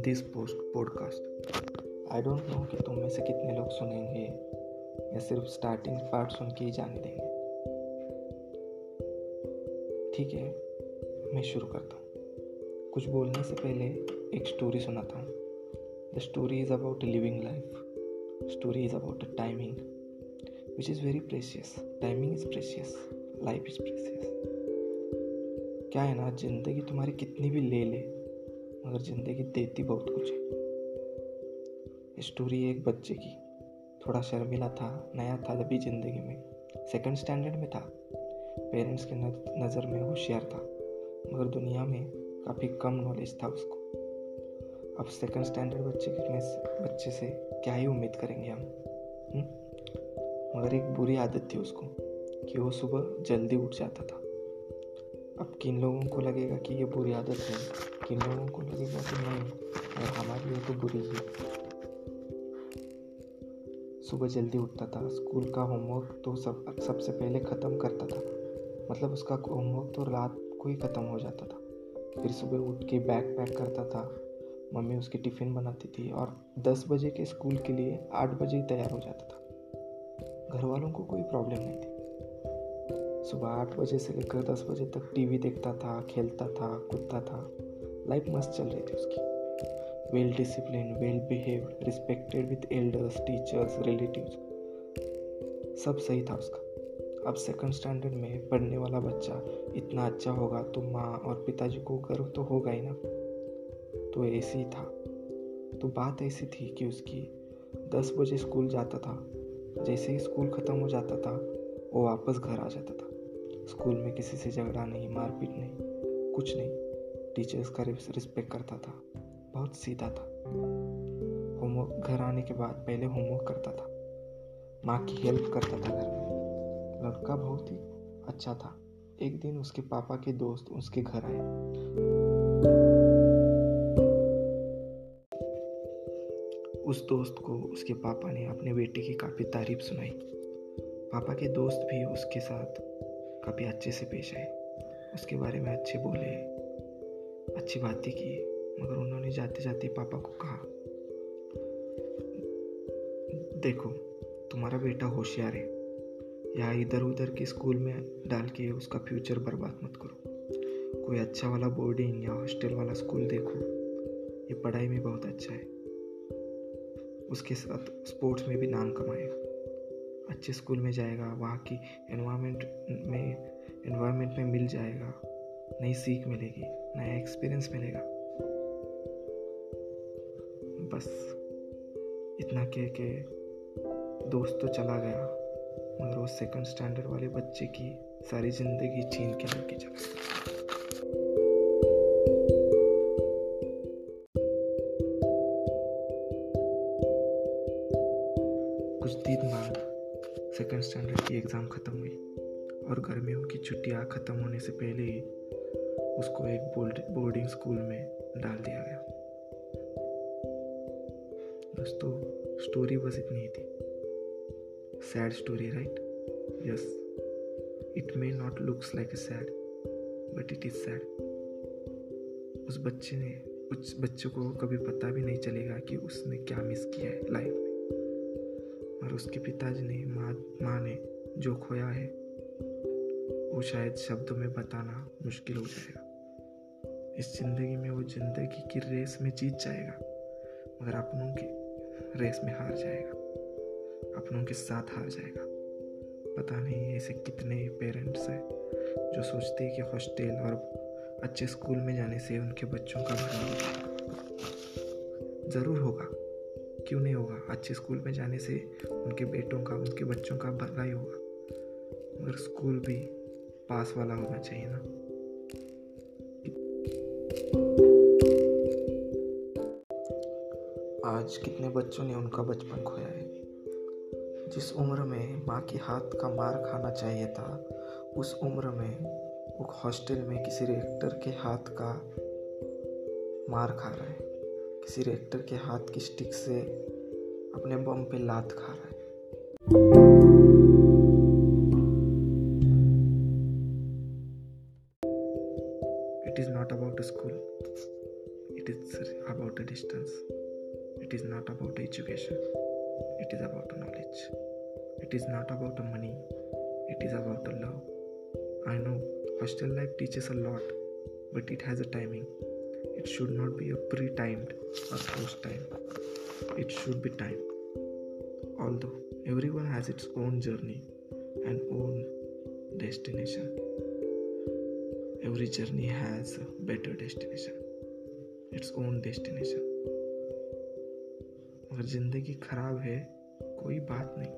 This post podcast I don't know कि तुम में से कितने लोग सुनेंगे। या सिर्फ़ स्टार्टिंग पार्ट सुन के ही जाने देंगे। ठीक है, मैं शुरू करता हूँ। कुछ बोलने से पहले एक स्टोरी सुनाता हूँ। The story is about living life story is about timing which is very precious timing is precious life is precious क्या है ना, ज़िंदगी तुम्हारी कितनी भी ले ले मगर ज़िंदगी देती बहुत कुछ है। स्टोरी एक बच्चे की। थोड़ा शर्मिला था, नया था अभी ज़िंदगी में। सेकंड स्टैंडर्ड में था। पेरेंट्स के नज़र में होशियार था। मगर दुनिया में काफ़ी कम नॉलेज था उसको। अब सेकंड स्टैंडर्ड बच्चे में बच्चे से क्या ही उम्मीद करेंगे हम? हम्म? मगर एक बुरी आदत थी उसको, कि वो सुबह जल्दी उठ जाता था। अब किन लोगों को लगेगा कि ये बुरी आदत है? किन लोगों को लगेगा कि नहीं हमारे लिए तो बुरी ही। सुबह जल्दी उठता था, स्कूल का होमवर्क तो सब, सबसे पहले ख़त्म करता था। मतलब उसका होमवर्क तो रात को ही ख़त्म हो जाता था। फिर सुबह उठ के बैग पैक करता था। मम्मी उसकी टिफ़िन बनाती थी और दस बजे के स्कूल के लिए आठ बजे ही तैयार हो जाता था। घर वालों को कोई प्रॉब्लम नहीं थी। सुबह आठ बजे से लेकर दस बजे तक टीवी देखता था, खेलता था, कूदता था। लाइफ मस्त चल रही थी उसकी well discipline well behave respected with elders teachers relative सब सही था उसका। अब सेकंड स्टैंडर्ड में पढ़ने वाला बच्चा इतना अच्छा होगा तो माँ और पिताजी को गर्व तो होगा ही ना। तो ऐसे ही था। तो बात ऐसी थी कि उसकी दस बजे स्कूल जाता था। जैसे ही स्कूल ख़त्म हो जाता था, वो वापस घर आ जाता था। स्कूल में किसी से झगड़ा नहीं, मारपीट नहीं, कुछ नहीं। टीचर्स का रिस्पेक्ट करता था। बहुत सीधा था। होमवर्क घर आने के बाद पहले होमवर्क करता था। माँ की हेल्प करता था घर में। लड़का बहुत ही अच्छा था। एक दिन उसके पापा के दोस्त उसके घर आए। उस दोस्त को उसके पापा ने अपने बेटे की काफ़ी तारीफ़ सुनाई। पापा के दोस्त भी उसके साथ काफ़ी अच्छे से पेश आए। उसके बारे में अच्छे बोले। अच्छी बातें की मगर उन्होंने जाते जाते पापा को कहा, देखो, तुम्हारा बेटा होशियार है। या इधर उधर के स्कूल में डाल के उसका फ्यूचर बर्बाद मत करो। कोई अच्छा वाला बोर्डिंग या हॉस्टल वाला स्कूल देखो। ये पढ़ाई में बहुत अच्छा है। उसके साथ स्पोर्ट्स में भी नाम कमाएगा। अच्छे स्कूल में जाएगा, वहाँ की एनवायरनमेंट में एनवायरनमेंट में मिल जाएगा। नई सीख मिलेगी, नया एक्सपीरियंस मिलेगा। बस इतना कह के दोस्त तो चला गया, मगर वो सेकंड स्टैंडर्ड वाले बच्चे की सारी ज़िंदगी छीन के लेके चला कुछ दिन बाद सेकेंड स्टैंडर्ड की एग्ज़ाम ख़त्म हुई और गर्मियों की छुट्टियाँ ख़त्म होने से पहले ही उसको एक बोर्डिंग स्कूल में डाल दिया गया। दोस्तों स्टोरी बस इतनी ही थी। Sad story right yes it may not looks like a sad but it is sad उस बच्चे ने, उस बच्चे को कभी पता भी नहीं चलेगा कि उसने क्या मिस किया है लाइफ में। और उसके पिताजी ने, माँ माँ ने जो खोया है, वो शायद शब्दों में बताना मुश्किल हो जाएगा। इस ज़िंदगी में वो ज़िंदगी की रेस में जीत जाएगा, मगर अपनों की रेस में हार जाएगा, अपनों के साथ हार जाएगा। पता नहीं ऐसे कितने पेरेंट्स हैं जो सोचते हैं कि हॉस्टल और अच्छे स्कूल में जाने से उनके बच्चों का भला होगा ज़रूर होगा, क्यों नहीं होगा? अच्छे स्कूल में जाने से उनके बेटों का, उनके बच्चों का भला ही होगा। मगर स्कूल भी पास वाला होना चाहिए ना। आज कितने बच्चों ने उनका बचपन खोया है? जिस उम्र में माँ के हाथ का मार खाना चाहिए था, उस उम्र में वो हॉस्टल में किसी रेक्टर के हाथ का मार खा रहा है। किसी रेक्टर के हाथ की स्टिक से अपने बम पे लात खा रहा है। Education, it is about knowledge. It is not about money, it is about love. I know hostel life teaches a lot, but it has a timing. It should not be a pre timed or post time, it should be time. Although everyone has its own journey and own destination, every journey has a better destination, its own destination. अगर ज़िंदगी खराब है, कोई बात नहीं।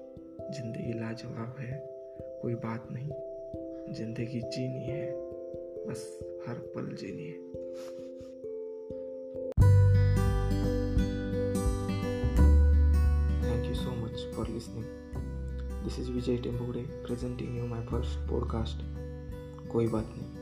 ज़िंदगी लाजवाब है, कोई बात नहीं। ज़िंदगी जीनी है, बस हर पल जीनी है। Thank you so much for listening this is Vijay Tembode presenting you my first podcast कोई बात नहीं।